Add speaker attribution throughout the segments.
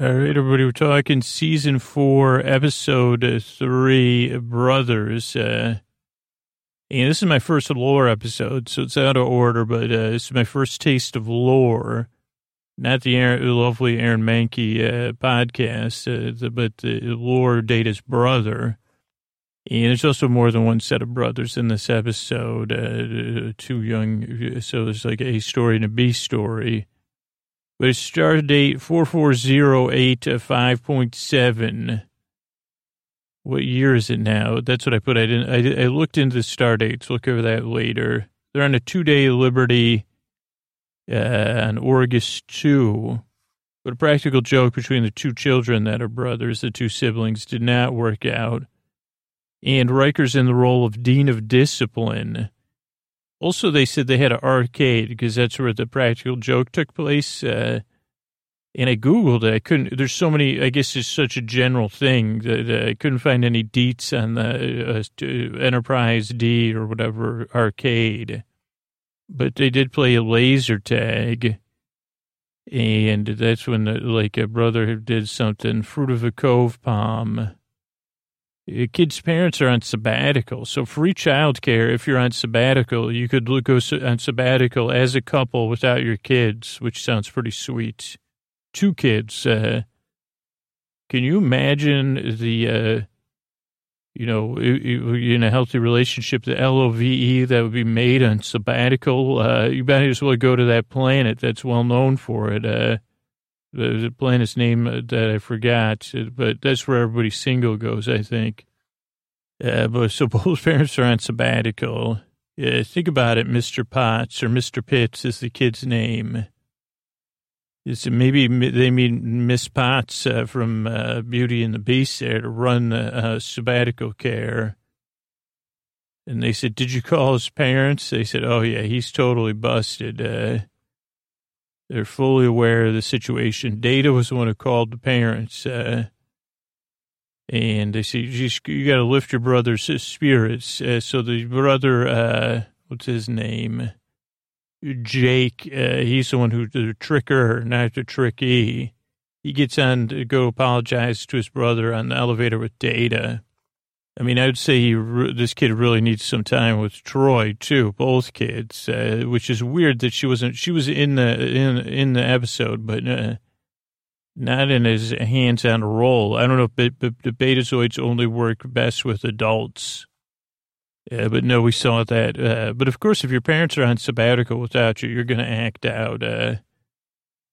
Speaker 1: All right, everybody, we're talking season four, episode three, Brothers. Uh, and this is my first lore episode, so it's out of order, but uh, this is my first taste of lore. Not the Aaron, lovely Aaron Mahnke uh, podcast, uh, the, but the lore Data's brother. And there's also more than one set of brothers in this episode, uh, two young, so there's like a story and a B story. But it's start date 44085.7. What year is it now? That's what I put. I didn't, I, I looked into the star dates. Look over that later. They're on a two day Liberty uh, on August 2. But a practical joke between the two children that are brothers, the two siblings, did not work out. And Riker's in the role of Dean of Discipline. Also, they said they had an arcade because that's where the practical joke took place. Uh, and I Googled it. I couldn't, there's so many, I guess it's such a general thing that uh, I couldn't find any deets on the uh, Enterprise D or whatever arcade. But they did play a laser tag. And that's when, the, like, a brother did something, Fruit of a Cove Palm kids' parents are on sabbatical. So free childcare, if you're on sabbatical, you could go on sabbatical as a couple without your kids, which sounds pretty sweet. Two kids. Uh, can you imagine the, uh, you know, in a healthy relationship, the LOVE that would be made on sabbatical? Uh, you might as well go to that planet that's well known for it. Uh, the, planet's name that I forgot, but that's where everybody single goes, I think. Uh, but so both parents are on sabbatical. Yeah, think about it, Mr. Potts or Mr. Pitts is the kid's name. Is maybe they mean Miss Potts uh, from uh, Beauty and the Beast there to run the uh, sabbatical care. And they said, "Did you call his parents?" They said, "Oh yeah, he's totally busted." They're fully aware of the situation. Data was the one who called the parents, uh, and they say you, you got to lift your brother's spirits. Uh, so the brother, uh, what's his name? Jake. Uh, he's the one who the tricker, not the tricky. He gets on to go apologize to his brother on the elevator with Data. I mean, I would say he, this kid really needs some time with Troi too. Both kids, uh, which is weird that she wasn't. She was in the in in the episode, but uh, not in his hands-on role. I don't know if the Betazoids only work best with adults. Yeah, but no, we saw that. Uh, but of course, if your parents are on sabbatical without you, you're going to act out.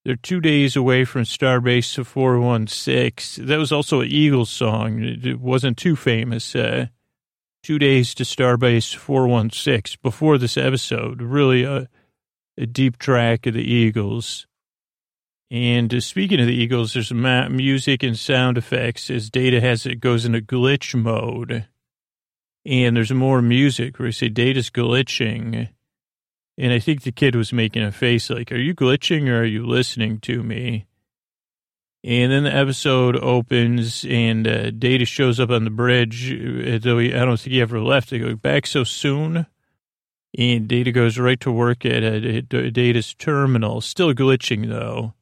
Speaker 1: They're two days away from Starbase 416. That was also an Eagles song. It wasn't too famous. Uh, two days to Starbase 416 before this episode. Really a, a deep track of the Eagles. And uh, speaking of the Eagles, there's ma- music and sound effects as Data has it goes into glitch mode. And there's more music where you say Data's glitching and I think the kid was making a face like, Are you glitching or are you listening to me? And then the episode opens and uh, Data shows up on the bridge. Uh, though he, I don't think he ever left. They go back so soon. And Data goes right to work at a, a Data's terminal. Still glitching though.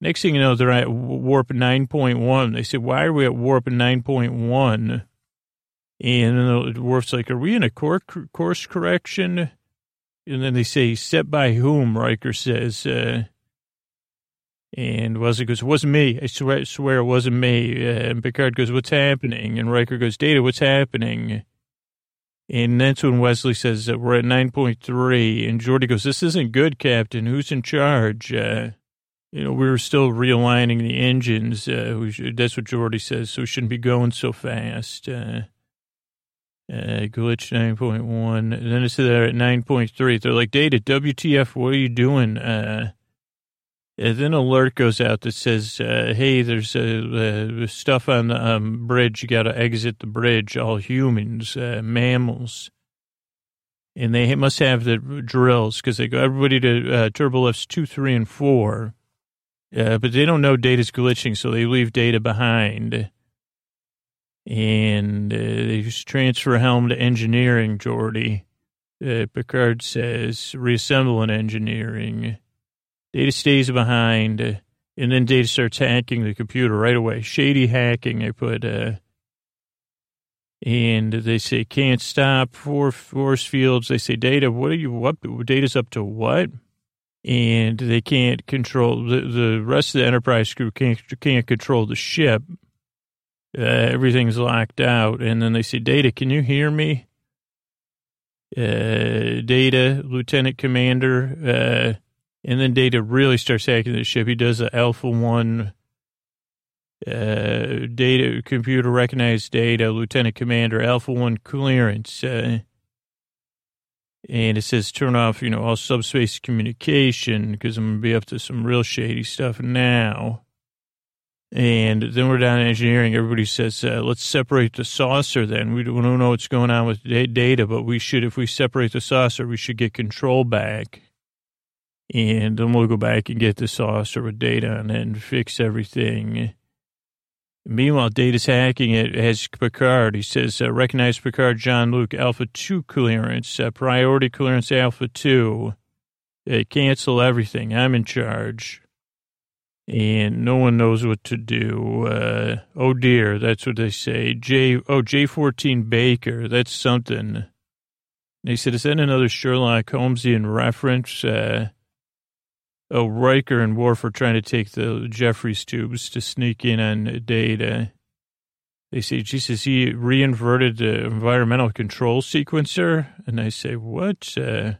Speaker 1: Next thing you know, they're at warp 9.1. They say, Why are we at warp 9.1? And then the Worf's like, Are we in a course correction? And then they say, set by whom, Riker says. Uh, and Wesley goes, it wasn't me. I swear, swear it wasn't me. Uh, and Picard goes, what's happening? And Riker goes, Data, what's happening? And that's when Wesley says that we're at 9.3. And Geordi goes, this isn't good, Captain. Who's in charge? Uh, you know, we were still realigning the engines. Uh, should, that's what Geordi says. So we shouldn't be going so fast. Uh, uh, glitch 9.1. And then it's there at 9.3. They're like, Data, WTF, what are you doing? Uh, and then alert goes out that says, uh, hey, there's uh, stuff on the um, bridge. You got to exit the bridge, all humans, uh, mammals. And they must have the drills because they go everybody to uh, turbo lifts two, three, and four. Uh, but they don't know data's glitching, so they leave data behind and uh, they just transfer helm to engineering, Geordi. Uh, Picard says, reassemble in engineering. Data stays behind. And then Data starts hacking the computer right away. Shady hacking. I put, uh, and they say can't stop for force fields. They say data. What are you? What data's up to what? And they can't control the the rest of the enterprise crew can't can't control the ship. Uh, everything's locked out. And then they say, Data, can you hear me? Uh, Data, Lieutenant Commander. Uh, and then Data really starts hacking the ship. He does the Alpha 1 uh, data, computer recognized data, Lieutenant Commander, Alpha 1 clearance. Uh, and it says turn off, you know, all subspace communication because I'm going to be up to some real shady stuff now. And then we're down in engineering. Everybody says, uh, let's separate the saucer then. We don't know what's going on with data, but we should, if we separate the saucer, we should get control back. And then we'll go back and get the saucer with data and then fix everything. Meanwhile, Data's hacking it as Picard. He says, uh, recognize Picard, Jean-Luc Alpha 2 clearance, uh, priority clearance Alpha 2. Uh, cancel everything. I'm in charge. And no one knows what to do. Uh, oh dear, that's what they say. J, oh, J14 Baker, that's something. They said, is that another Sherlock Holmesian reference? Uh, Oh, Riker and Worf are trying to take the Jefferies tubes to sneak in on data. They say, Jesus, he reinverted the environmental control sequencer. And I say, what? Uh,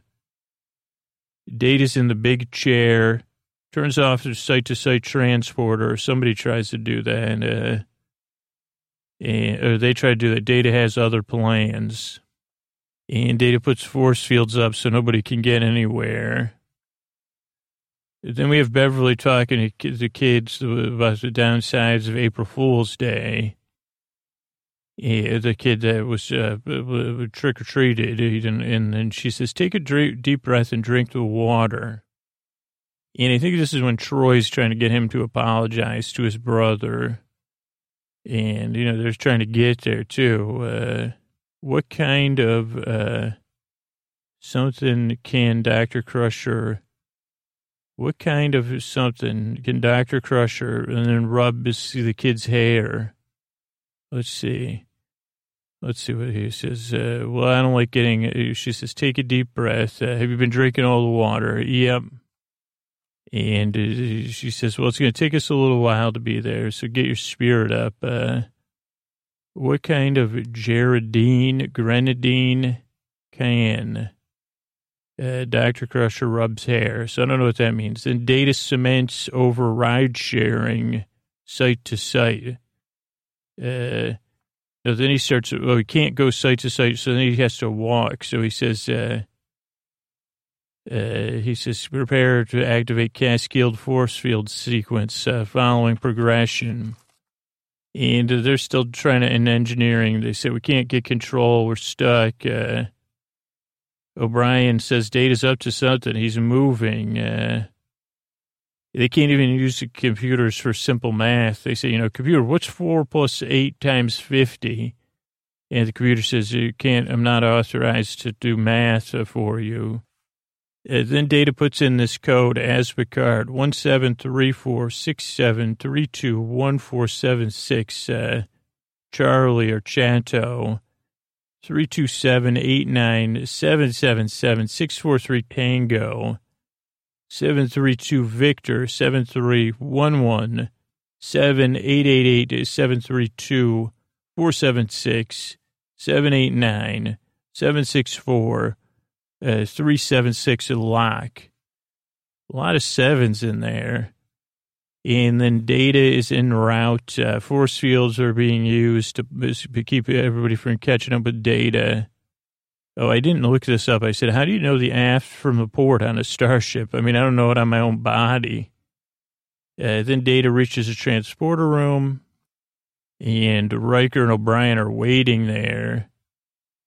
Speaker 1: data's in the big chair, turns off the site to site transporter. Somebody tries to do that. And, uh, and or they try to do that. Data has other plans. And data puts force fields up so nobody can get anywhere. Then we have Beverly talking to the kids about the downsides of April Fool's Day. Yeah, the kid that was uh, trick or treated, and then she says, "Take a deep breath and drink the water." And I think this is when Troi's trying to get him to apologize to his brother, and you know they're trying to get there too. Uh, what kind of uh, something can Doctor Crusher? What kind of something can Dr. Crusher and then rub the kid's hair? Let's see. Let's see what he says. Uh, well, I don't like getting, she says, take a deep breath. Uh, have you been drinking all the water? Yep. And uh, she says, well, it's going to take us a little while to be there, so get your spirit up. Uh, what kind of Gerardine, grenadine can uh, Dr. Crusher rubs hair. So I don't know what that means. Then data cements over ride sharing site to site. Uh, then he starts, well, he can't go site to site, so then he has to walk. So he says, uh, uh, he says, prepare to activate cascade force field sequence uh, following progression. And they're still trying to, in engineering, they say, we can't get control, we're stuck. Uh, O'Brien says data's up to something. He's moving. Uh, they can't even use the computers for simple math. They say, you know, computer, what's four plus eight times 50? And the computer says, you can't, I'm not authorized to do math for you. Uh, then data puts in this code as Picard, 173467321476, uh, Charlie or Chanto 327-89-777-643 Tango, 732 Victor, 7311, 7888-732 476 789 764 376 lock. A lot of sevens in there and then data is en route. Uh, force fields are being used to, to keep everybody from catching up with data. Oh, I didn't look this up. I said, how do you know the aft from the port on a starship? I mean, I don't know it on my own body. Uh, then data reaches a transporter room, and Riker and O'Brien are waiting there.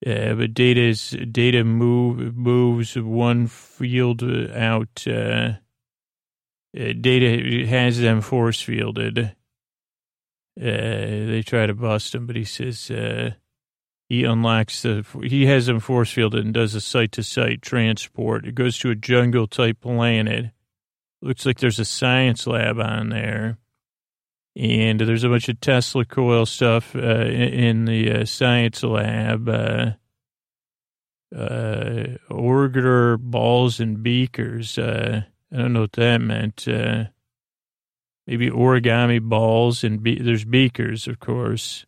Speaker 1: Uh, but data's data move moves one field out. Uh, uh, data has them force fielded. Uh, they try to bust him, but he says uh, he unlocks the. He has them force fielded and does a site to site transport. It goes to a jungle type planet, Looks like there's a science lab on there. And there's a bunch of Tesla coil stuff uh, in the uh, science lab. Uh, uh, balls and beakers. Uh, I don't know what that meant. Uh, maybe origami balls and be- there's beakers, of course,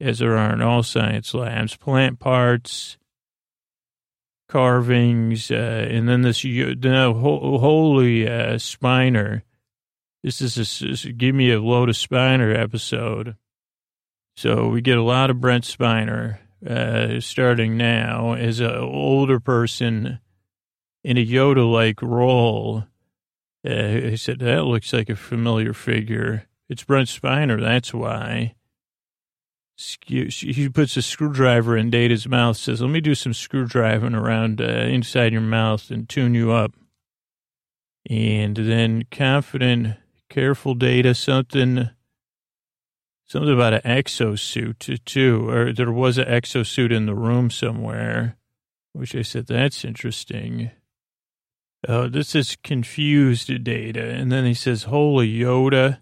Speaker 1: as there are in all science labs. Plant parts, carvings, uh, and then this no, holy uh, spiner. This is a, give me a load of spiner episode. So we get a lot of Brent Spiner uh, starting now as an older person in a Yoda-like role. Uh, he said, that looks like a familiar figure. It's Brent Spiner, that's why. He puts a screwdriver in Data's mouth, says, let me do some screwdriving around uh, inside your mouth and tune you up. And then confident, careful Data, something Something about an exosuit too, or there was an exosuit in the room somewhere, which I said, that's interesting. Oh, this is confused data. And then he says, holy Yoda.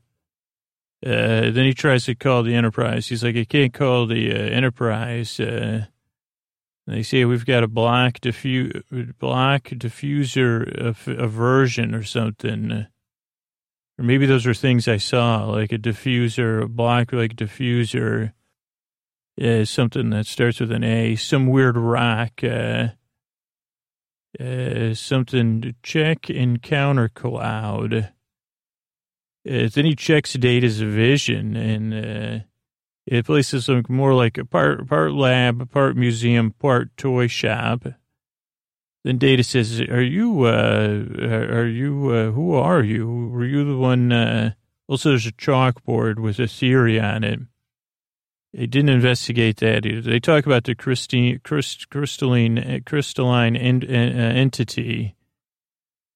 Speaker 1: Uh, then he tries to call the Enterprise. He's like, I can't call the uh, Enterprise. Uh, they say we've got a black diffu- block diffuser aversion or something. Or maybe those are things I saw, like a diffuser, a black like diffuser, uh, something that starts with an A, some weird rock, uh, uh, something to check encounter cloud. Uh, then he checks data's vision and uh, it places some more like a part part lab, part museum, part toy shop. Then Data says, "Are you? Uh, are you? Uh, who are you? Were you the one?" Uh, also, there's a chalkboard with a theory on it. They didn't investigate that either. They talk about the Christi- Christ- crystalline crystalline en- uh, entity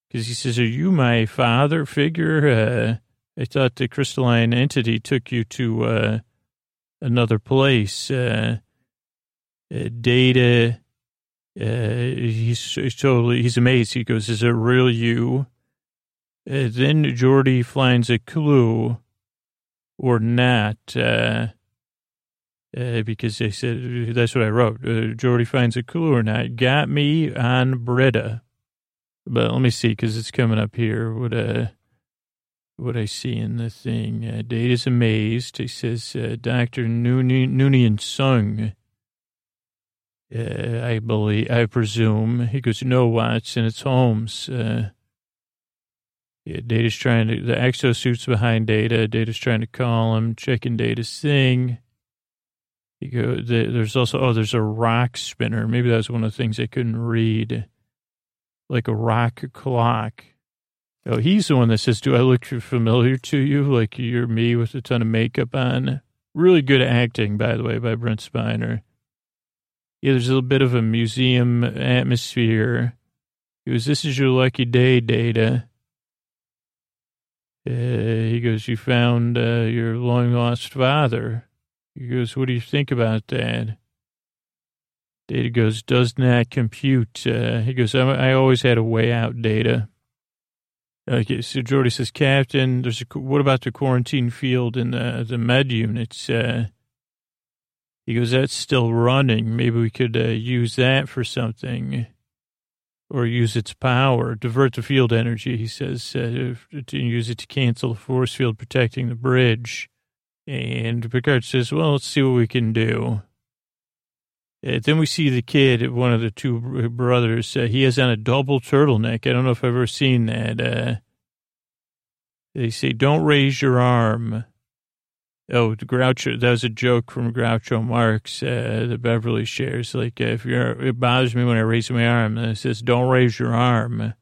Speaker 1: because he says, "Are you my father figure?" Uh, I thought the crystalline entity took you to uh, another place. Uh, uh data uh, he's, he's, totally, he's amazed. He goes, is it real you? Uh, then Geordi finds a clue or not, uh, uh, because they said, that's what I wrote. Uh, Geordi finds a clue or not. Got me on Britta. But let me see, because it's coming up here. What, uh, what I see in the thing. Uh, Data's amazed. He says, uh, Dr. Noonien Soong uh, I believe, I presume. He goes, no, Watson, it's Holmes. Uh, yeah, Data's trying to, the exosuit's behind Data. Data's trying to call him, checking Data's thing. He go, the, there's also, oh, there's a rock spinner. Maybe that was one of the things I couldn't read. Like a rock clock. Oh, he's the one that says, do I look familiar to you? Like you're me with a ton of makeup on. Really good acting, by the way, by Brent Spiner. Yeah, there's a little bit of a museum atmosphere. He goes, this is your lucky day, Data. Uh, he goes, you found uh, your long lost father. He goes, what do you think about that? Data goes, does not compute. Uh, he goes, I, I, always had a way out, Data. Okay, so Geordi says, Captain, there's a, what about the quarantine field in the, the med units? Uh, he goes, that's still running. Maybe we could uh, use that for something or use its power, divert the field energy, he says, uh, to use it to cancel the force field protecting the bridge. And Picard says, well, let's see what we can do. Uh, then we see the kid, one of the two brothers. Uh, he has on a double turtleneck. I don't know if I've ever seen that. Uh, they say, don't raise your arm. Oh, Groucho, that was a joke from Groucho Marx, uh, the Beverly shares. Like, uh, if you're, it bothers me when I raise my arm, and it says, don't raise your arm.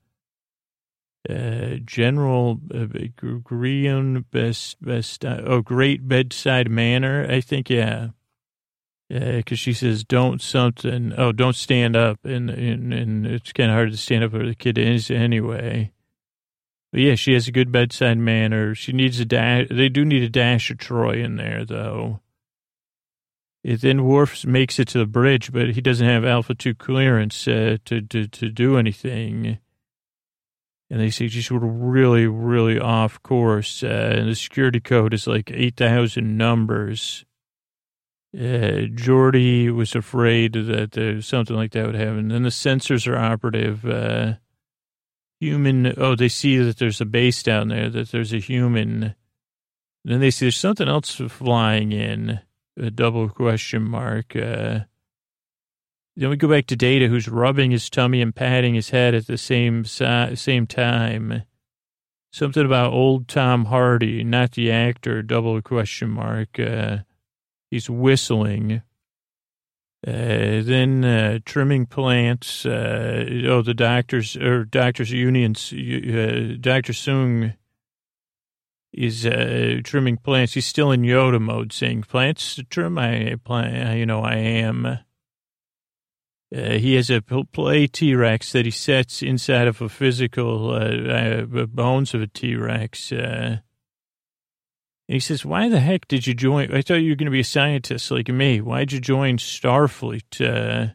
Speaker 1: Uh, General uh, Grion best, best, uh, oh, great bedside manner. I think, yeah. Because she says, don't something, oh, don't stand up. And, and, and it's kind of hard to stand up where the kid is anyway. Yeah, she has a good bedside manner. She needs a dash. They do need a dash of Troi in there, though. It then Worf makes it to the bridge, but he doesn't have Alpha 2 clearance uh, to, to, to do anything. and they say she's really, really off course. Uh, and the security code is like 8,000 numbers. Uh, Geordi was afraid that uh, something like that would happen. Then the sensors are operative. Human, oh, they see that there's a base down there, that there's a human. Then they see there's something else flying in, a double question mark. Uh, then we go back to Data, who's rubbing his tummy and patting his head at the same same time. Something about old Tom Hardy, not the actor. Double question mark. Uh, he's whistling. Uh, then uh, trimming plants. Uh, oh, the doctors or doctors unions. Uh, Doctor Soong is uh, trimming plants. He's still in Yoda mode, saying plants trim. I plant. You know, I am. He has a play T Rex that he sets inside of a physical bones of a T Rex. And he says, "Why the heck did you join? I thought you were going to be a scientist like me. Why'd you join Starfleet?" Uh,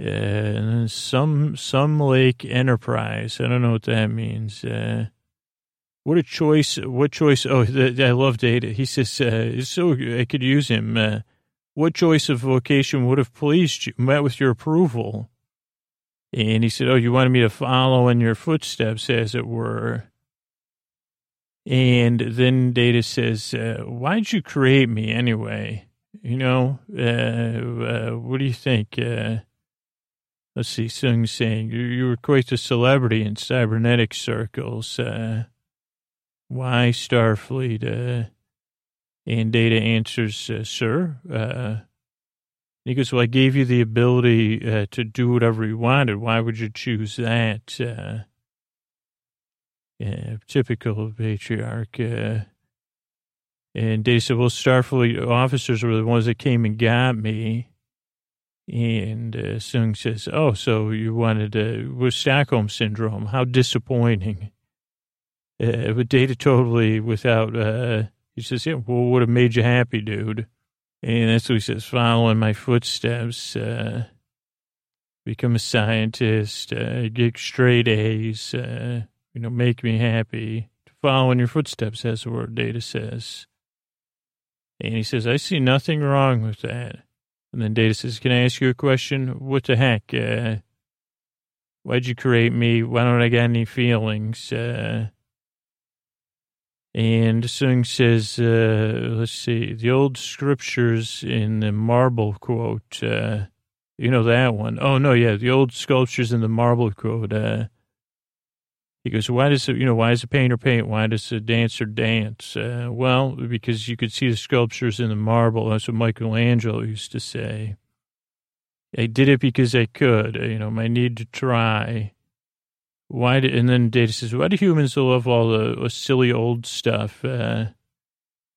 Speaker 1: uh, some some lake enterprise. I don't know what that means. Uh, what a choice! What choice? Oh, the, I love data. He says, uh, "So I could use him." Uh, What choice of vocation would have pleased you, met with your approval? And he said, Oh, you wanted me to follow in your footsteps, as it were. And then Data says, uh, Why'd you create me anyway? You know, uh, uh, what do you think? Uh, let's see, Soong saying, you, you were quite a celebrity in cybernetic circles. Uh, why Starfleet? Uh, and Data answers, Sir, he goes, Well, I gave you the ability to do whatever you wanted. Why would you choose that? Uh, typical patriarch. Uh, and Data said, Well, Starfleet officers were the ones that came and got me. And uh, Soong says, Oh, so you wanted uh, with Stockholm Syndrome. How disappointing. Uh, but Data totally without. Uh, he says, yeah, well, would have made you happy, dude? And that's what he says, following my footsteps, uh, become a scientist, uh, get straight A's, you know, make me happy. To follow in your footsteps, as the word data says. And he says, I see nothing wrong with that. And then Data says, Can I ask you a question? What the heck? Uh, why'd you create me? Why don't I get any feelings? Uh, and Soong says, uh, let's see, the old scriptures in the marble quote, uh, you know that one. Oh, no, yeah, the old sculptures in the marble quote. Uh, he goes, why does it, you know, why does a painter paint? Why does a dancer dance? Uh, well, because you could see the sculptures in the marble. That's what Michelangelo used to say. I did it because I could, you know, my need to try. Why do, and then Data says, why do humans love all the silly old stuff, uh,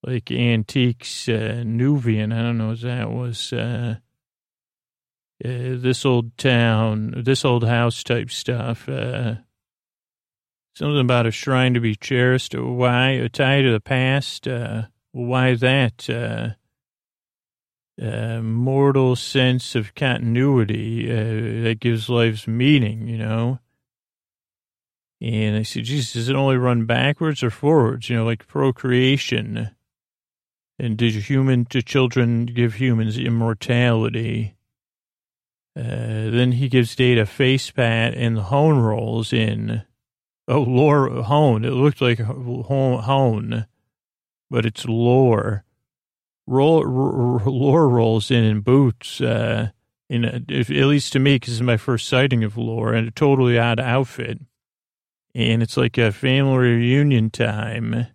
Speaker 1: like antiques, uh, Nubian, I don't know what that was, uh, uh, this old town, this old house type stuff, uh, something about a shrine to be cherished. Why a tie to the past? Uh, why that? Uh, uh, mortal sense of continuity uh, that gives life's meaning, you know. And I said, Jesus, does it only run backwards or forwards? You know, like procreation. And did human to children give humans immortality? Uh, then he gives Data face pat and the hone rolls in. Oh, lore hone. It looks like hone, but it's lore. Roll, lore rolls in in boots. Uh, in a, if, at least to me, because it's my first sighting of lore, and a totally odd outfit and it's like a family reunion time.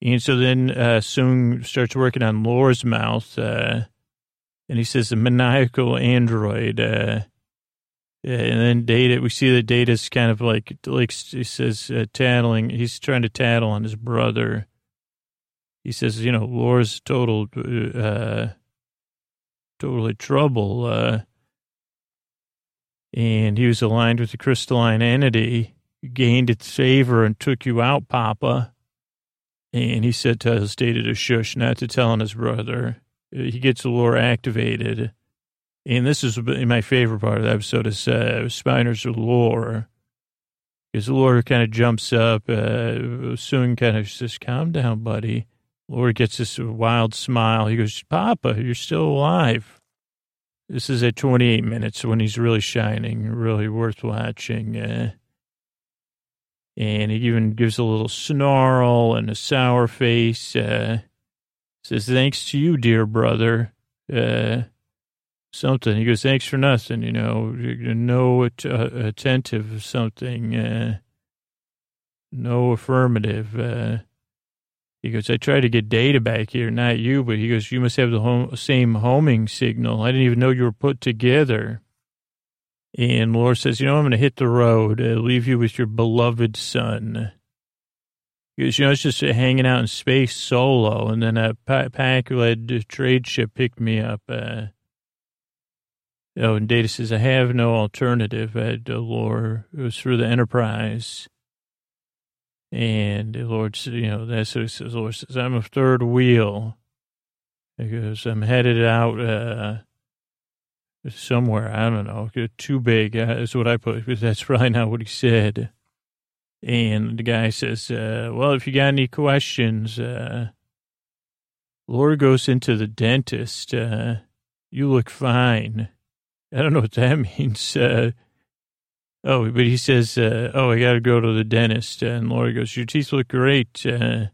Speaker 1: And so then uh, Soong starts working on Lore's mouth, uh, and he says a maniacal android. Uh, and then Data, we see that Data's kind of like, like he says, uh, tattling. He's trying to tattle on his brother. He says, you know, Lore's total, uh, totally trouble. Uh, and he was aligned with the crystalline entity gained its favor and took you out, Papa. And he said to his data to shush, not to tell on his brother. He gets lore activated. And this is my favorite part of the episode is uh, Spiner's lore. Because Lore kind of jumps up. Uh, Soong kind of says, calm down, buddy. Lore gets this wild smile. He goes, Papa, you're still alive. This is at 28 minutes when he's really shining, really worth watching. Uh, and he even gives a little snarl and a sour face. Uh, says, thanks to you, dear brother. Uh, something. He goes, thanks for nothing, you know, no uh, attentive something, uh, no affirmative. Uh, he goes, I tried to get data back here, not you, but he goes, you must have the home, same homing signal. I didn't even know you were put together. And Lore says, you know, I'm going to hit the road, uh, leave you with your beloved son. He goes, you know, it's just hanging out in space solo. And then a Pakled trade ship picked me up. Uh, oh, and Data says, I have no alternative. I had Lore. It was through the Enterprise. And the Lore you know, that's what he says. Lore says, I'm a third wheel. He goes, I'm headed out uh, somewhere. I don't know. Too big uh, is what I put, because that's probably not what he said. And the guy says, uh, well, if you got any questions, uh, Lore goes into the dentist. Uh, you look fine. I don't know what that means. Uh, oh, but he says, uh, oh, I got to go to the dentist. And Lore goes, your teeth look great. Uh,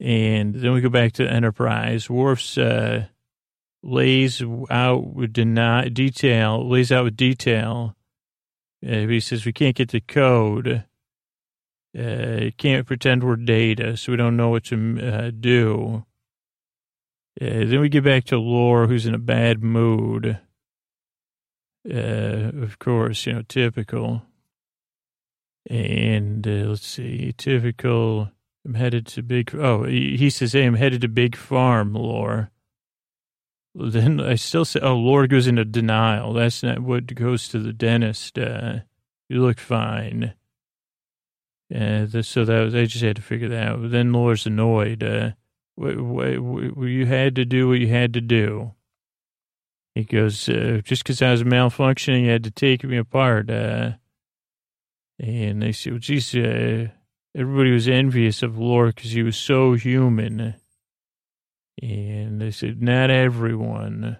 Speaker 1: and then we go back to Enterprise. Worf's uh, lays out with deny, detail, lays out with detail uh, he says we can't get the code. Uh, can't pretend we're data, so we don't know what to do. Then we get back to Lore, who's in a bad mood. Uh, of course, you know, typical. And uh, let's see, typical. I'm headed to big. Oh, he, says, "Hey, I'm headed to big farm, Lore." Then I still say, oh, Lore goes into denial. That's not what goes to the dentist. Uh, you look fine. Uh, so that was, I just had to figure that out. Then Lore's annoyed. Uh, you had to do what you had to do. He goes, uh, just because I was malfunctioning, you had to take me apart. Uh, and they said, well, geez, uh, everybody was envious of Lore because he was so human. And they said, not everyone.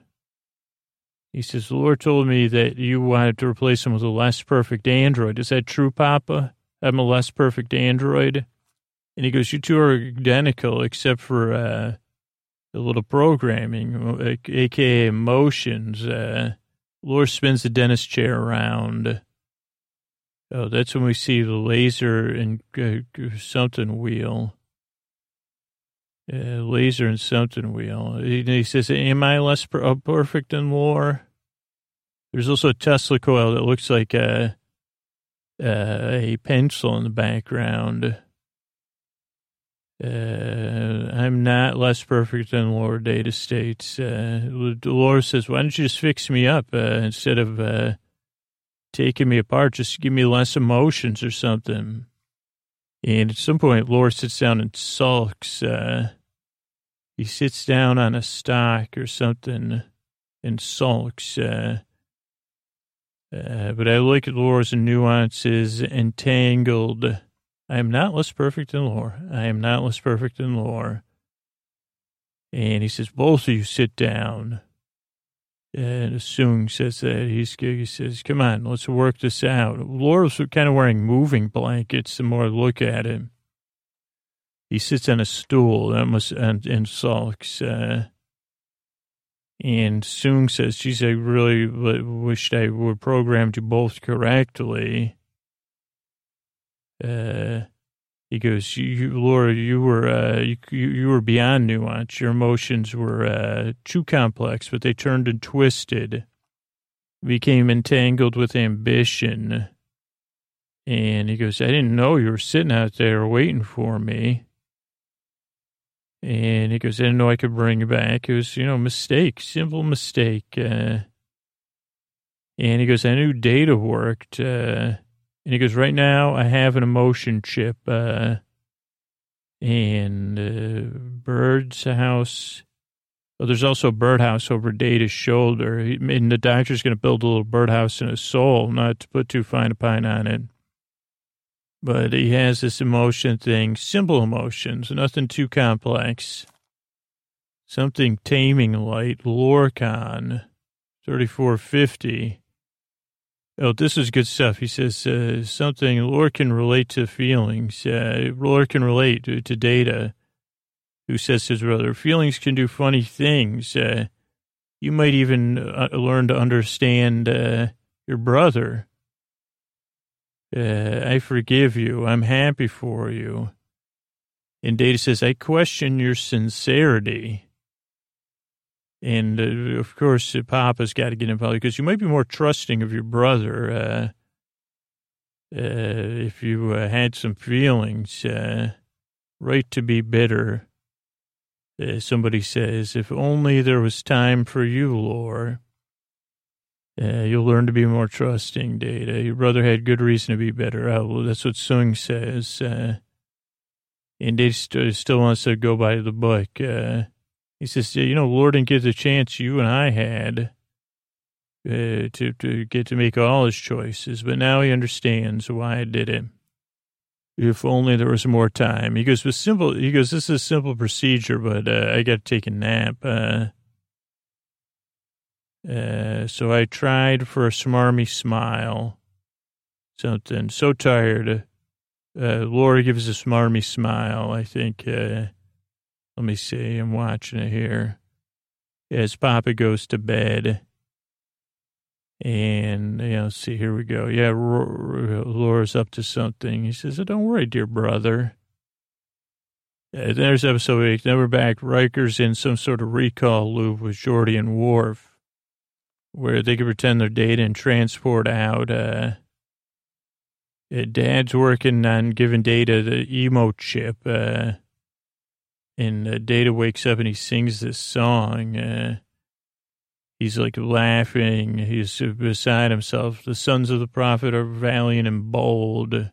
Speaker 1: He says, the Lore told me that you wanted to replace him with a less perfect android. Is that true, Papa? I'm a less perfect android. And he goes, you two are identical except for uh, a little programming, aka emotions. Uh, Lore spins the dentist chair around. Oh, that's when we see the laser and uh, something wheel uh, laser and something wheel. He, he says, am I less per- uh, perfect than Lore? There's also a Tesla coil that looks like a, a pencil in the background. Uh, I'm not less perfect than Lore Data states. Uh, Lore says, why don't you just fix me up uh, instead of uh, taking me apart? Just give me less emotions or something. And at some point, Lore sits down and sulks. Uh, he sits down on a stock or something and sulks. Uh, but I like Lore's nuances entangled. I am not less perfect than Lore. I am not less perfect than Lore. And he says, both of you sit down. And Soong says that he's, he says, come on, let's work this out. Lore's kind of wearing moving blankets the more I look at him. He sits on a stool that must, and, and sulks. Uh, and Soong says, geez, I really wished I would programmed you both correctly. Uh, he goes, you, Lore, you were, uh, you, you were beyond nuance. Your emotions were, uh, too complex, but they turned and twisted, became entangled with ambition. And he goes, I didn't know you were sitting out there waiting for me. And he goes, I didn't know I could bring you back. It was, you know, mistake, simple mistake. Uh, and he goes, I knew data worked. Uh, and he goes, right now I have an emotion chip, uh, and, uh, bird's house. Well, there's also a birdhouse over Data's shoulder. And the doctor's going to build a little birdhouse in his soul, not to put too fine a pine on it. But he has this emotion thing, simple emotions, nothing too complex. Something taming light, Lorcan, 3450. Oh, this is good stuff. He says uh, something Lore can relate to feelings. Uh, Lore can relate to, to data. Who says his brother, feelings can do funny things. Uh, you might even uh, learn to understand uh, your brother. Uh, I forgive you. I'm happy for you. And Data says, I question your sincerity. And uh, of course, uh, Papa's got to get involved because you might be more trusting of your brother uh, uh if you uh, had some feelings. Uh, right to be bitter. somebody says, if only there was time for you, Lore. you'll learn to be more trusting, Data. Your brother had good reason to be better. Oh, that's what Soong says. and Data st- still wants to go by the book. He says, you know, Lore didn't get the chance you and I had uh, to, to get to make all his choices, but now he understands why I did it. If only there was more time. He goes, with simple, he goes, this is a simple procedure, but uh, I got to take a nap. Uh, uh, so I tried for a smarmy smile. Something so tired. Uh, Lore gives a smarmy smile. I think, uh, let me see. I'm watching it here. As Papa goes to bed. And, you know, see, here we go. Yeah, Lore's up to something. He says, oh, Don't worry, dear brother. Uh, there's episode eight. Never back. Riker's in some sort of recall loop with Geordi and Worf, where they can pretend their data and transport out. Uh, uh, Dad's working on giving data the emo chip. Uh, and uh, Data wakes up and he sings this song. Uh, he's like laughing. He's beside himself. The sons of the prophet are valiant and bold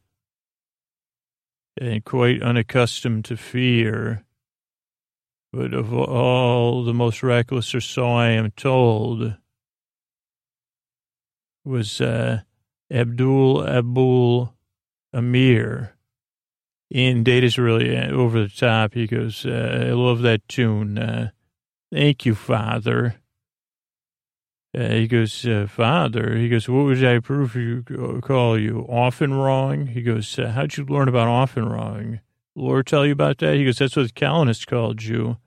Speaker 1: and quite unaccustomed to fear. But of all, the most reckless or so I am told was uh, Abdul Abul Amir and Data's really uh, over the top. He goes, uh, I love that tune. Uh, thank you, Father. Uh, he goes, uh, Father. He goes, what would I prove you uh, call you? Often wrong? He goes, how'd you learn about often wrong? Lore tell you about that? He goes, that's what the Calvinists called you.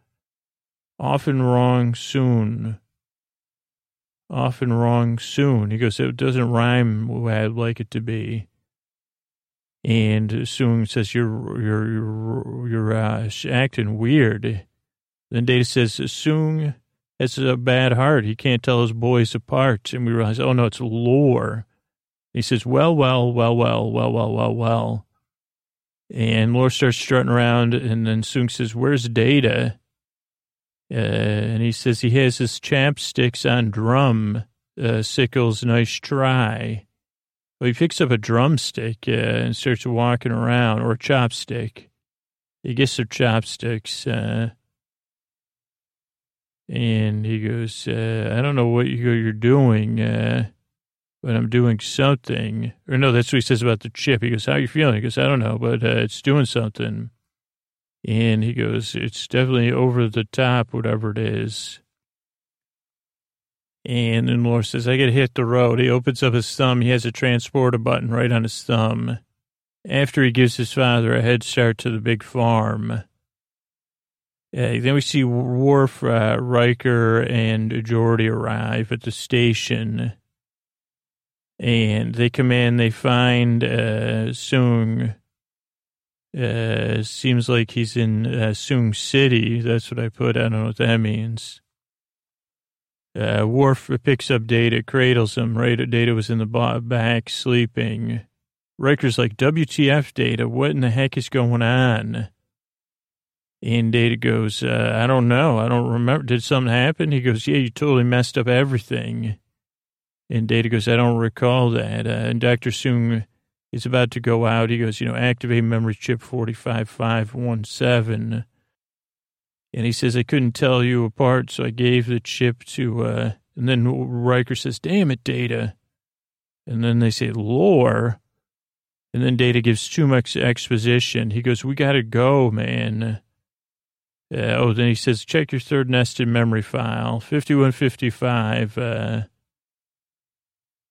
Speaker 1: Often wrong Soong. Often wrong Soong. He goes, it doesn't rhyme the way I'd like it to be. And Soong says, you're, you're, you're, uh, acting weird. Then Data says, Soong has a bad heart. He can't tell his boys apart. And we realize, oh no, it's lore. He says, well, well, well, well, well, well, well, well. And Lore starts strutting around, and then Soong says, where's Data? Uh, and he says he has his chapsticks on drum. Uh, Sickles, nice try. Well, he picks up a drumstick uh, and starts walking around, or a chopstick. He gets some chopsticks, uh, and he goes, uh, "I don't know what you're doing, uh, but I'm doing something." Or no, that's what he says about the chip. He goes, "How you feeling?" He goes, "I don't know, but uh, it's doing something." And he goes, "It's definitely over the top, whatever it is." And then Lore says, I to hit the road. He opens up his thumb. He has a transporter button right on his thumb. After he gives his father a head start to the big farm. Uh, then we see Worf, uh, Riker, and Geordi arrive at the station. And they come in, they find uh, Soong. Uh, seems like he's in uh, Sung City. That's what I put. I don't know what that means. Uh, Worf picks up Data, cradles him. Right, Data was in the back sleeping. Riker's like, WTF, Data? What in the heck is going on? And Data goes, uh, I don't know. I don't remember. Did something happen? He goes, Yeah, you totally messed up everything. And Data goes, I don't recall that. Uh, and Dr. Soong is about to go out. He goes, You know, activate memory chip 45517. And he says, I couldn't tell you apart, so I gave the chip to, uh, and then Riker says, damn it, Data. And then they say, lore. And then Data gives too much exposition. He goes, we got to go, man. Uh, oh, then he says, check your third nested memory file, 5155. Uh,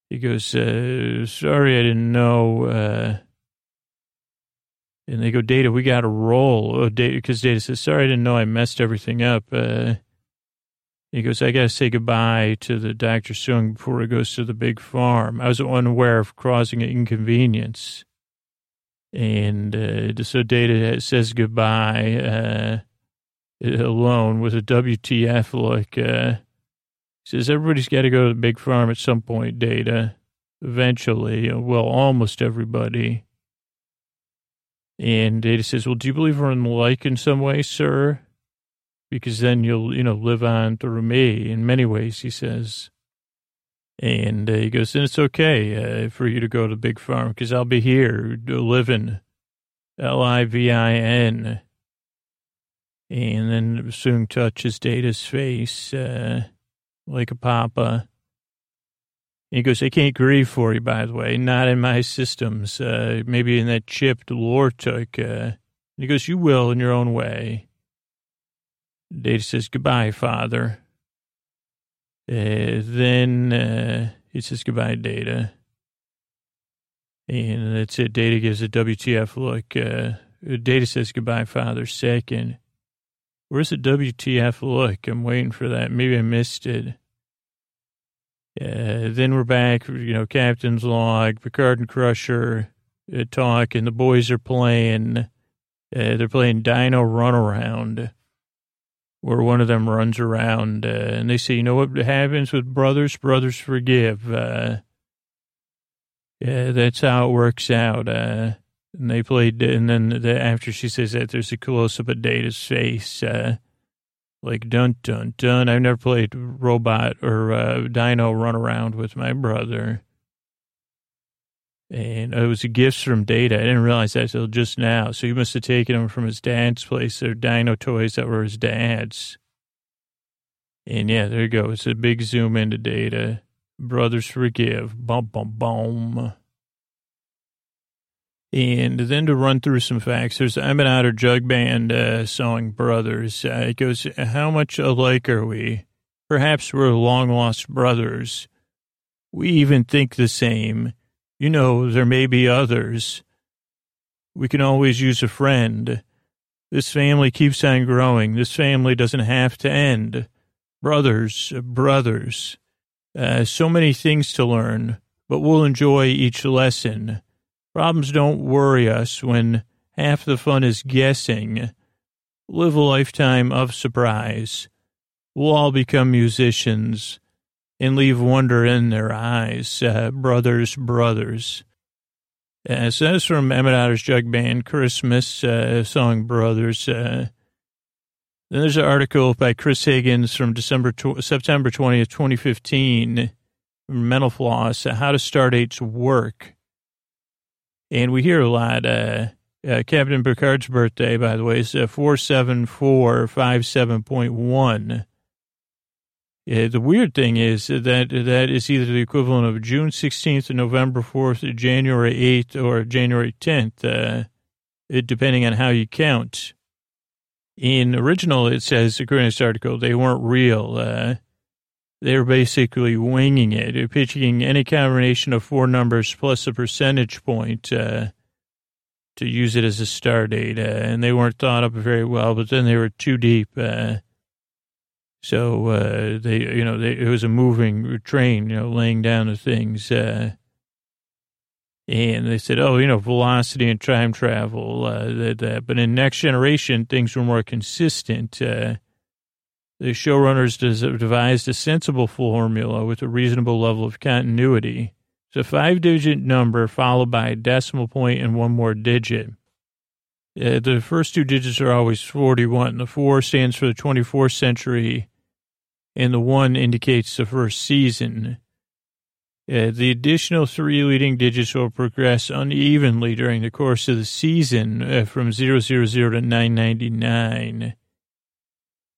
Speaker 1: he goes, uh, sorry, I didn't know. Uh, and they go, Data, we got to roll. Oh, Data, because Data says, sorry, I didn't know I messed everything up. Uh, he goes, I got to say goodbye to the Dr. Soong before he goes to the big farm. I was unaware of causing an inconvenience. And uh, so Data says goodbye uh, alone with a WTF look. Uh, says, everybody's got to go to the big farm at some point, Data. Eventually. Well, almost everybody. And Data says, well, do you believe we're in the like in some way, sir? because then you'll, you know, live on through me in many ways, he says. And uh, he goes, and it's okay uh, for you to go to Big Farm because I'll be here living, L-I-V-I-N. And then Soong touches Data's face uh, like a papa. He goes, I can't grieve for you, by the way, not in my systems. Uh, maybe in that chip the Lore took. Uh, he goes, you will in your own way. Data says, goodbye, father. Uh, then uh, he says, goodbye, Data. And that's it. Data gives a WTF look. Uh, Data says, goodbye, father. Second. Where's the WTF look? I'm waiting for that. Maybe I missed it. Uh, then we're back, you know, Captain's Log, Picard and Crusher uh, talk, and the boys are playing. Uh, they're playing Dino Runaround where one of them runs around uh, and they say, you know what happens with brothers? Brothers forgive. Uh, yeah, that's how it works out. And they played, and then the, after she says that, there's a close up of Data's face, like dun dun dun. I've never played robot or uh, dino run around with my brother. And it was gifts from Data. I didn't realize that until just now. So he must have taken them from his dad's place. They're dino toys that were his dad's. And yeah, there you go. It's a big zoom into Data. Brothers forgive. Bum, bum, bum. And then to run through some facts, there's Emmett Otter Jug Band uh, song Brothers. Uh, it goes, How much alike are we? Perhaps we're long lost brothers. We even think the same you know, there may be others. We can always use a friend. This family keeps on growing. This family doesn't have to end. Brothers, brothers. Uh, so many things to learn, but we'll enjoy each lesson. Problems don't worry us when half the fun is guessing. Live a lifetime of surprise. We'll all become musicians and leave wonder in their eyes. Uh, brothers, brothers. Uh, so that's from Emmett Otter's Jug Band, Christmas uh, song Brothers. Uh, then there's an article by Chris Higgins from December tw- September 20th, 2015, Mental Floss, How to Stardates Work. And we hear a lot. Uh, uh, Captain Picard's birthday, by the way, is uh, 47457.1. Uh, the weird thing is that that is either the equivalent of June 16th November 4th, January 8th, or January 10th, uh, depending on how you count. In original, it says, according to this article, they weren't real. They were basically winging it, pitching any combination of four numbers plus a percentage point uh, to use it as a star date. Uh, and they weren't thought up very well, but then they were too deep. Uh, so uh, they, you know, they, it was a moving train, you know, laying down the things. Uh, and they said, oh, you know, velocity and time travel. Uh, that, that. But in Next Generation, things were more consistent. Uh, the showrunners devised a sensible formula with a reasonable level of continuity. It's a five digit number followed by a decimal point and one more digit. Uh, the first two digits are always 41. The four stands for the 24th century and the one indicates the first season. Uh, the additional three leading digits will progress unevenly during the course of the season uh, from 000 to 999.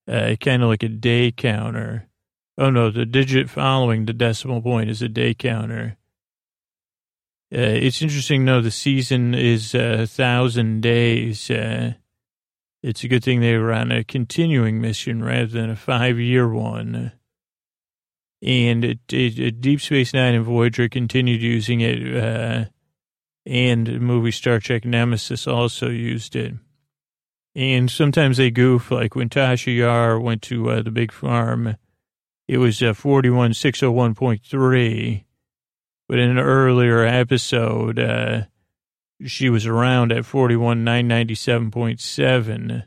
Speaker 1: Uh, kind of like a day counter. Oh no, the digit following the decimal point is a day counter. Uh, it's interesting, though, the season is uh, a thousand days. Uh, it's a good thing they were on a continuing mission rather than a five year one. And it, it, Deep Space Nine and Voyager continued using it, uh, and movie Star Trek Nemesis also used it. And sometimes they goof, like when Tasha Yar went to uh, the big farm, it was uh, 41601.3 but in an earlier episode, uh, she was around at 41997.7.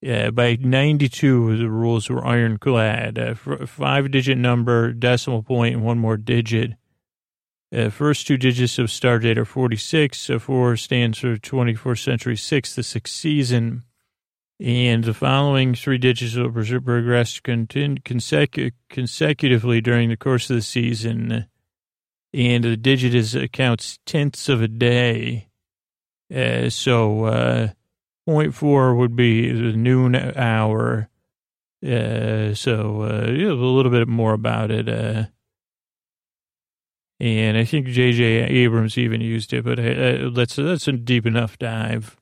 Speaker 1: Yeah, by 92, the rules were ironclad. Uh, five digit number, decimal point, and one more digit. Uh, first two digits of Stardate are 46. So four stands for 24th Century 6, the sixth season. And the following three digits will progress consecu- consecutively during the course of the season and the digit is counts tenths of a day. Uh, so uh, 0.4 would be the noon hour. Uh, so uh, a little bit more about it. And I think J.J. Abrams even used it, but uh, that's that's a deep enough dive.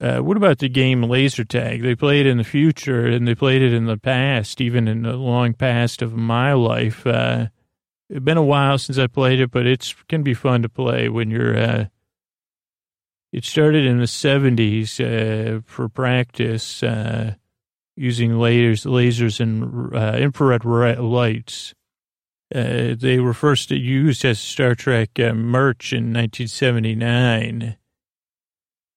Speaker 1: Uh, what about the game laser tag? They played in the future and they played it in the past, even in the long past of my life. Uh, it's been a while since I played it, but it can be fun to play when you're. Uh, it started in the '70s uh, for practice uh, using lasers, lasers and uh, infrared lights. Uh, they were first used as Star Trek uh, merch in 1979.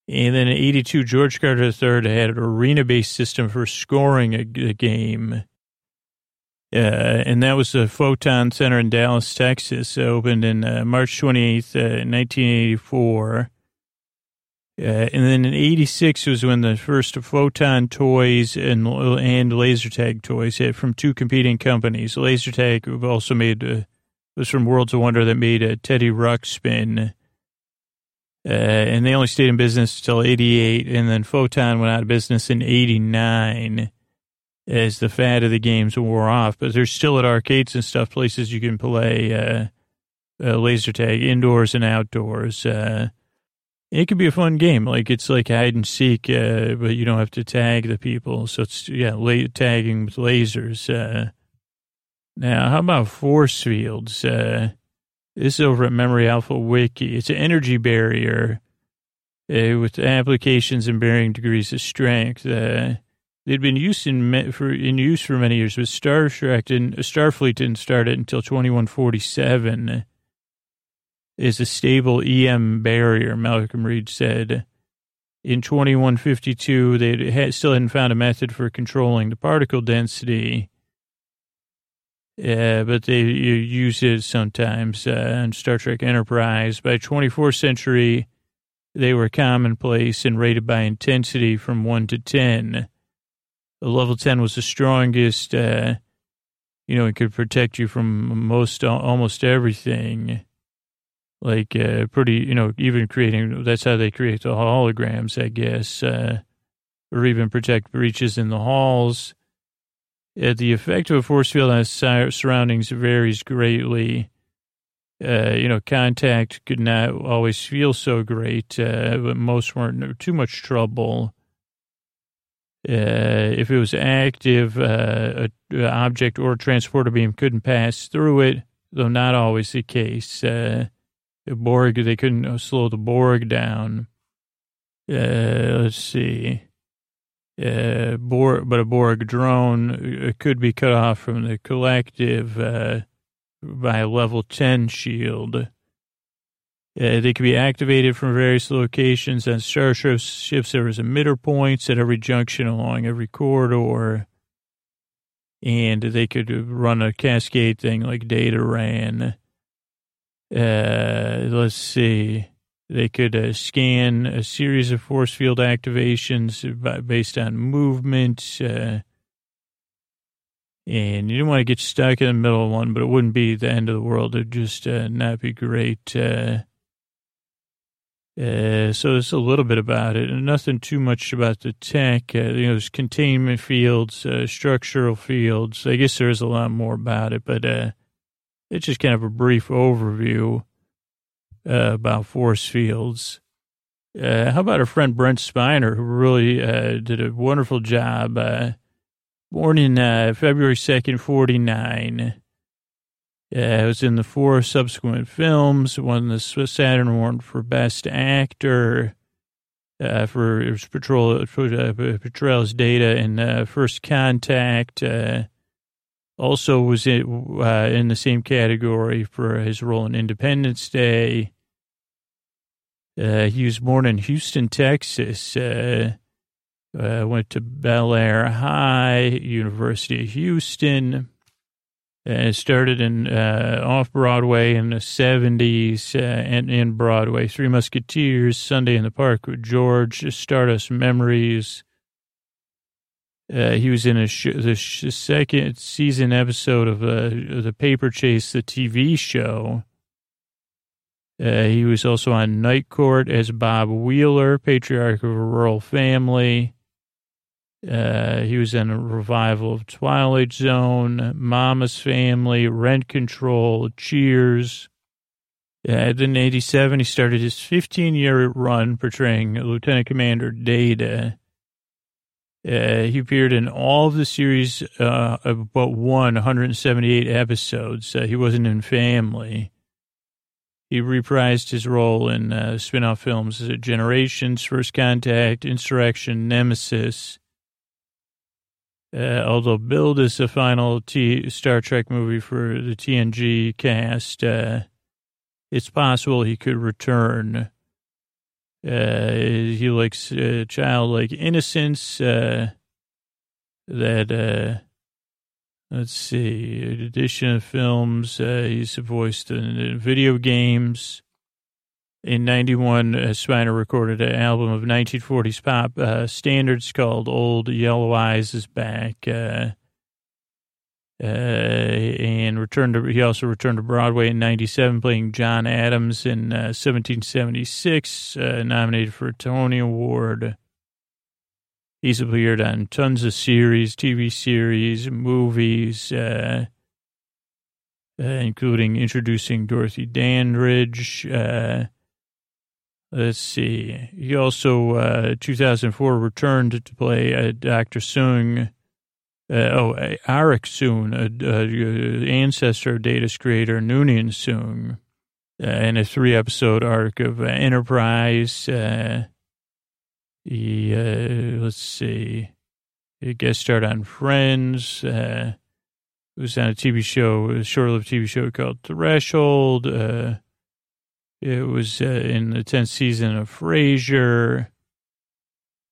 Speaker 1: And then in 82, George Carter III had an arena-based system for scoring a, a game. Uh, and that was the Photon Center in Dallas, Texas, opened in uh, March 28th, uh, 1984. Uh, and then in 86 was when the first Photon toys and, and laser tag toys hit from two competing companies. Laser tag also made, uh, was from Worlds of Wonder that made a Teddy Ruxpin. Uh, and they only stayed in business until 88. And then Photon went out of business in 89 as the fad of the games wore off. But there's still at arcades and stuff places you can play uh, uh, laser tag indoors and outdoors. Uh, it could be a fun game. Like it's like hide and seek, uh, but you don't have to tag the people. So it's yeah, la- tagging with lasers. Uh. now, how about force fields? Uh, this is over at Memory Alpha Wiki. It's an energy barrier with applications and varying degrees of strength. They'd been used in for in use for many years, but Star Trek and Starfleet didn't start it until 2147. Is a stable EM barrier, Malcolm Reed said. In 2152, they had, still hadn't found a method for controlling the particle density. Uh, but they use it sometimes uh, on Star Trek Enterprise. By 24th century, they were commonplace and rated by intensity from 1 to 10 the level 10 was the strongest, uh, you know, it could protect you from most, almost everything. Like, uh, pretty, you know, even creating, that's how they create the holograms, I guess, uh, or even protect breaches in the halls. Uh, the effect of a force field on surroundings varies greatly. Uh, you know, contact could not always feel so great, uh, but most weren't too much trouble. Uh, if it was active, uh, a, object or a transporter beam couldn't pass through it, though not always the case. Uh, Borg, they couldn't slow the Borg down. Uh, let's see. Uh, Borg, but a Borg drone uh, could be cut off from the collective uh, by a level 10 shield. Uh, they could be activated from various locations. On starships, ships. there was emitter points at every junction along every corridor. And they could run a cascade thing like data ran. Uh, let's see. They could uh, scan a series of force field activations based on movement. Uh, and you didn't want to get stuck in the middle of one, but it wouldn't be the end of the world. It'd just uh, not be great. Uh, uh, so it's a little bit about it, and nothing too much about the tech. You know, there's containment fields, structural fields. I guess there is a lot more about it, but uh, it's just kind of a brief overview. uh, about force fields. Uh, how about our friend Brent Spiner, who really uh, did a wonderful job? Uh, born in uh, February 2nd, 49. Uh, was in the four subsequent films, won the Swiss Saturn Award for Best Actor uh, for his for, uh, Petrel's data in First Contact. Also was in, uh, in the same category for his role in Independence Day. Uh, he was born in Houston, Texas. Uh, uh, went to Bel Bellaire High, University of Houston. Started in uh, off Broadway in the 70s uh, and in Broadway. Three Musketeers, Sunday in the Park with George, Stardust Memories. Uh, he was in a sh- the sh- second season episode of uh, the Paper Chase, the TV show. Uh, he was also on Night Court as Bob Wheeler, patriarch of a rural family. Uh, he was in a revival of Twilight Zone, Mama's Family, Rent Control, Cheers. Uh, then in 87, he started his 15 year run portraying Lieutenant Commander Data. Uh, he appeared in all of the series, uh, but one, 178 episodes. Uh, he wasn't in Family. He reprised his role in uh, spin off films Generations, First Contact, Insurrection, Nemesis, uh, although billed as the final T- Star Trek movie for the TNG cast, uh, it's possible he could return. Uh, he likes uh, childlike innocence. Uh, that uh, let's see, in addition of films, he's voiced in video games. In 91, uh, Spiner recorded an album of 1940s pop uh, standards called Old Yellow Eyes is Back. Uh, uh, and returned to, he also returned to Broadway in 97, playing John Adams in 1776, uh, uh, nominated for a Tony Award. He's appeared on tons of series, TV series, movies, including introducing Dorothy Dandridge, Let's see. He also, uh, 2004, returned to play uh, Dr. Soong. Uh, oh, Arik Soong, a, ancestor of Data's creator, Noonien Soong, uh, in a three episode arc of uh, Enterprise. Uh, uh, let's see, he guest starred on Friends. Uh, it was on a TV show, a short lived TV show called Threshold. Uh, it was uh, in the 10th season of Frasier.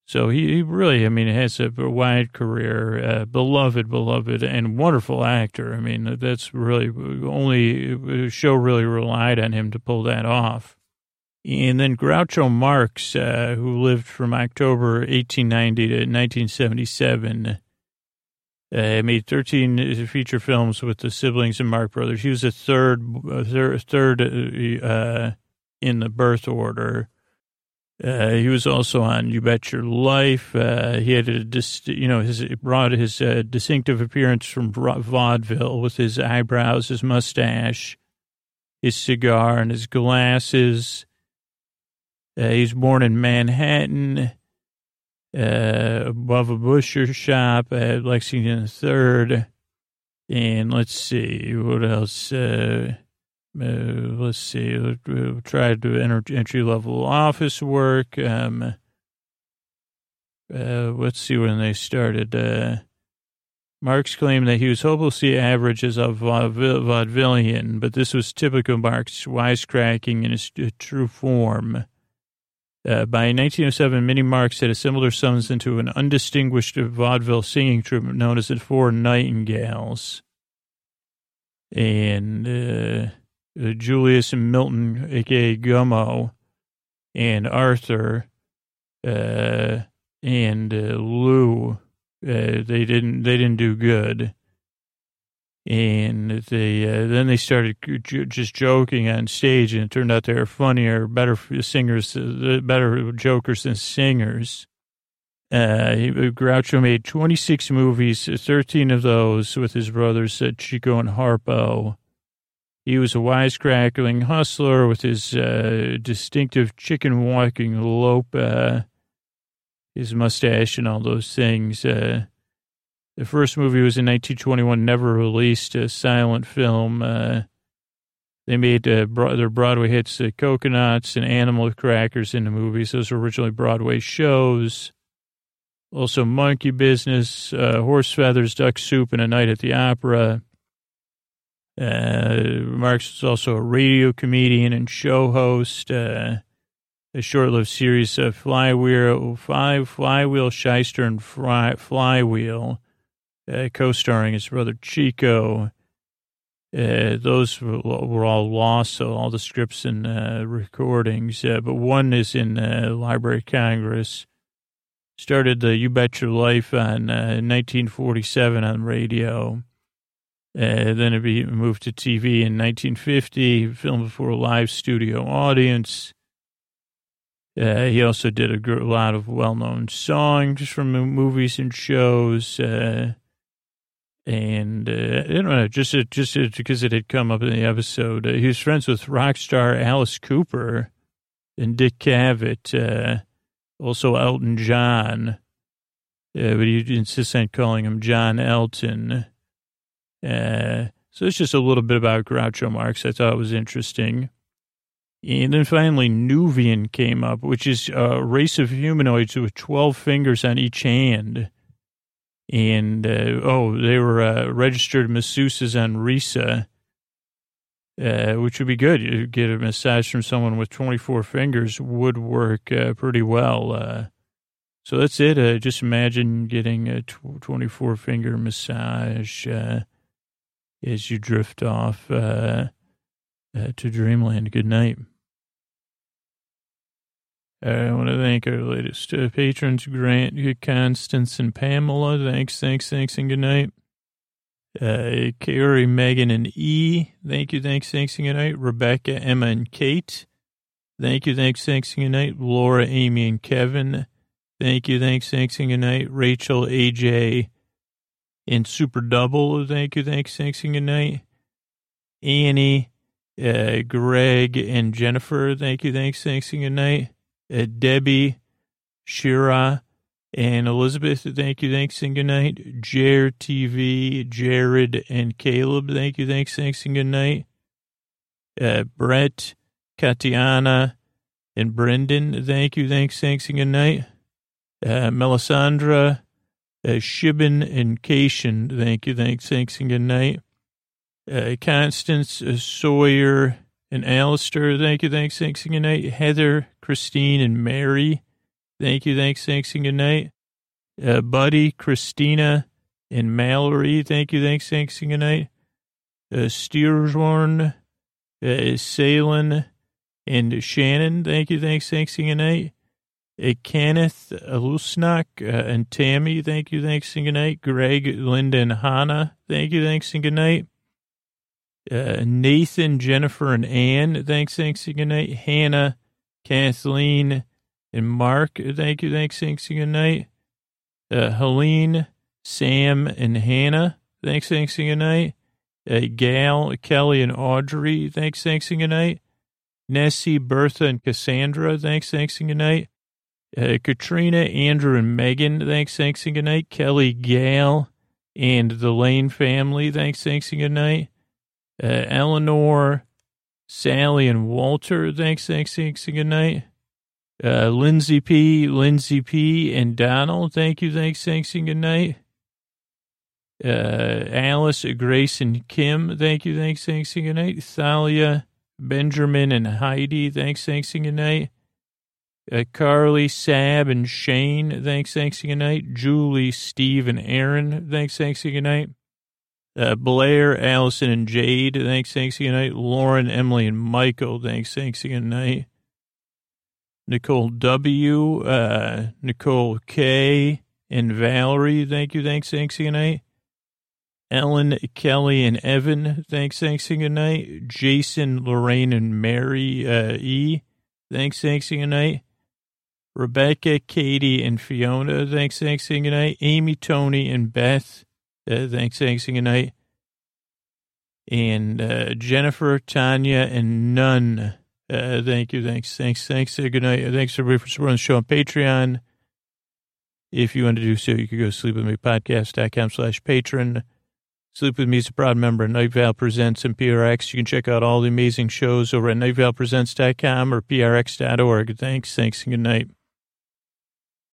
Speaker 1: So he, he really, I mean, has a wide career, uh, beloved, beloved, and wonderful actor. I mean, that's really only the show really relied on him to pull that off. And then Groucho Marx, uh, who lived from October 1890 to 1977, uh, made 13 feature films with the siblings and Marx Brothers. He was the third, third, third uh, in the birth order. Uh, he was also on You Bet Your Life. Uh, he had a, dis- you know, his brought his uh, distinctive appearance from vaudeville with his eyebrows, his mustache, his cigar, and his glasses. Uh, was born in Manhattan, uh, above a butcher shop at Lexington Third. And let's see what else. Uh, uh, let's see, we tried to enter entry level office work. Um, uh, let's see when they started. Uh, Marx claimed that he was hopelessly average as a vaudevillian, but this was typical Marx wisecracking in his true form. Uh, by 1907, Minnie Marx had assembled sons into an undistinguished vaudeville singing troupe known as the Four Nightingales. And uh, uh, Julius and Milton, aka Gummo, and Arthur, uh, and uh, Lou. Uh, they didn't. They didn't do good, and they uh, then they started just joking on stage, and it turned out they were funnier, better singers, uh, better jokers than singers. Uh, Groucho made 26 movies, 13 of those with his brothers Chico and Harpo He was a wisecrackling hustler with his uh, distinctive chicken walking lope, uh, his mustache, and all those things. Uh, the first movie was in 1921, never released, a silent film. Uh, they made uh, their Broadway hits, uh, Cocoanuts and Animal Crackers, into movies. Those were originally Broadway shows. Also, Monkey Business, Horse Feathers, Duck Soup, and A Night at the Opera. Uh, Marx was also a radio comedian and show host. Uh, a short-lived series of Flywheel, Five Flywheel, Shyster, and Fly, Flywheel, uh, co-starring his brother Chico. Uh, those were, were, all lost, so all the scripts and uh, recordings. Uh, but one is in uh, Library of Congress. Started the You Bet Your Life on 1947 uh, on radio. Uh, then it be moved to TV in 1950, filmed before a live studio audience. Uh, he also did a lot of well-known songs from movies and shows. Uh, and uh, I don't know, just just because it had come up in the episode, uh, he was friends with rock star Alice Cooper and Dick Cavett, uh, also Elton John, but he insists on calling him John Elton. Uh, so it's just a little bit about Groucho Marx. I thought it was interesting. And then finally, Nuvian came up, which is a race of humanoids with 12 fingers on each hand. And, uh, oh, they were uh, registered masseuses on Risa, uh, which would be good. You get a massage from someone with 24 fingers would work uh, pretty well. Uh. so that's it. Just imagine getting a 24 finger massage as you drift off uh, uh, to dreamland. Good night. I want to thank our latest uh, patrons, Grant, Constance, and Pamela. Thanks, thanks, thanks, and good night. Uh, Carrie, Megan, and E. Thank you, thanks, thanks, and good night. Rebecca, Emma, and Kate. Thank you, thanks, thanks, and good night. Laura, Amy, and Kevin. Thank you, thanks, thanks, and good night. Rachel, AJ, in Super Double. Thank you, thanks, thanks, and good night. Annie, uh, Greg, and Jennifer. Thank you, thanks, thanks, and good night. Uh, Debbie, Shira, and Elizabeth. Thank you, thanks, and good night. Jer TV, Jared, and Caleb. Thank you, thanks, thanks, and good night. Uh, Brett, Katiana, and Brendan. Thank you, thanks, thanks, and good night. Uh, Melisandre, uh, Shibin and Cation, thank you, thanks, thanks, and good night. Uh, Constance, uh, Sawyer, and Alistair, thank you, thanks, thanks, and good night. Heather, Christine, and Mary, thank you, thanks, thanks, and good night. Uh, Buddy, Christina, and Mallory, thank you, thanks, thanks, and good night. Uh, Steershorn, uh, Salin, and Shannon, thank you, thanks, thanks, and good night. Uh, Kenneth Lusnak uh, and Tammy, thank you, thanks, and good night. Greg, Linda, and Hannah, thank you, thanks, and good night. Uh, Nathan, Jennifer, and Ann, thanks, thanks, and good night. Hannah, Kathleen, and Mark, thank you, thanks, thanks, and good night. Uh, Helene, Sam, and Hannah, thanks, thanks, and good night. Uh, Gal, Kelly, and Audrey, thanks, thanks, and good night. Nessie, Bertha, and Cassandra, thanks, thanks, and good night. Uh, Katrina, Andrew, and Megan, thanks, thanks, and good night. Kelly, Gail, and the Lane family, thanks, thanks, and good night. Uh, Eleanor, Sally, and Walter, thanks, thanks, thanks, and good night. Uh, Lindsay P., Lindsay P., and Donald, thank you, thanks, thanks, and good night. Uh, Alice, Grace, and Kim, thank you, thanks, thanks, and good night. Thalia, Benjamin, and Heidi, thanks, thanks, and good night. Uh, Carly, Sab, and Shane, thanks, thanks, good night. Julie, Steve, and Aaron, thanks, thanks, good night. Uh, Blair, Allison, and Jade, thanks, thanks, good night. Lauren, Emily, and Michael, thanks, thanks, good night. Nicole W., uh, Nicole K., and Valerie, thank you, thanks, thanks, good night. Ellen, Kelly, and Evan, thanks, thanks, good night. Jason, Lorraine, and Mary uh, E., thanks, thanks, good night. Rebecca, Katie, and Fiona, thanks, thanks, and good night. Amy, Tony, and Beth, uh, thanks, thanks, and good night. And uh, Jennifer, Tanya, and None. Uh, thank you. Thanks. Thanks. Thanks. Uh, good night. Thanks everybody for supporting the show on Patreon. If you want to do so, you could go to sleepwithmepodcast.com slash patron. Sleep With Me is a proud member of Night Vale Presents and PRX. You can check out all the amazing shows over at nightvalepresents.com or prx.org. Thanks. Thanks and good night.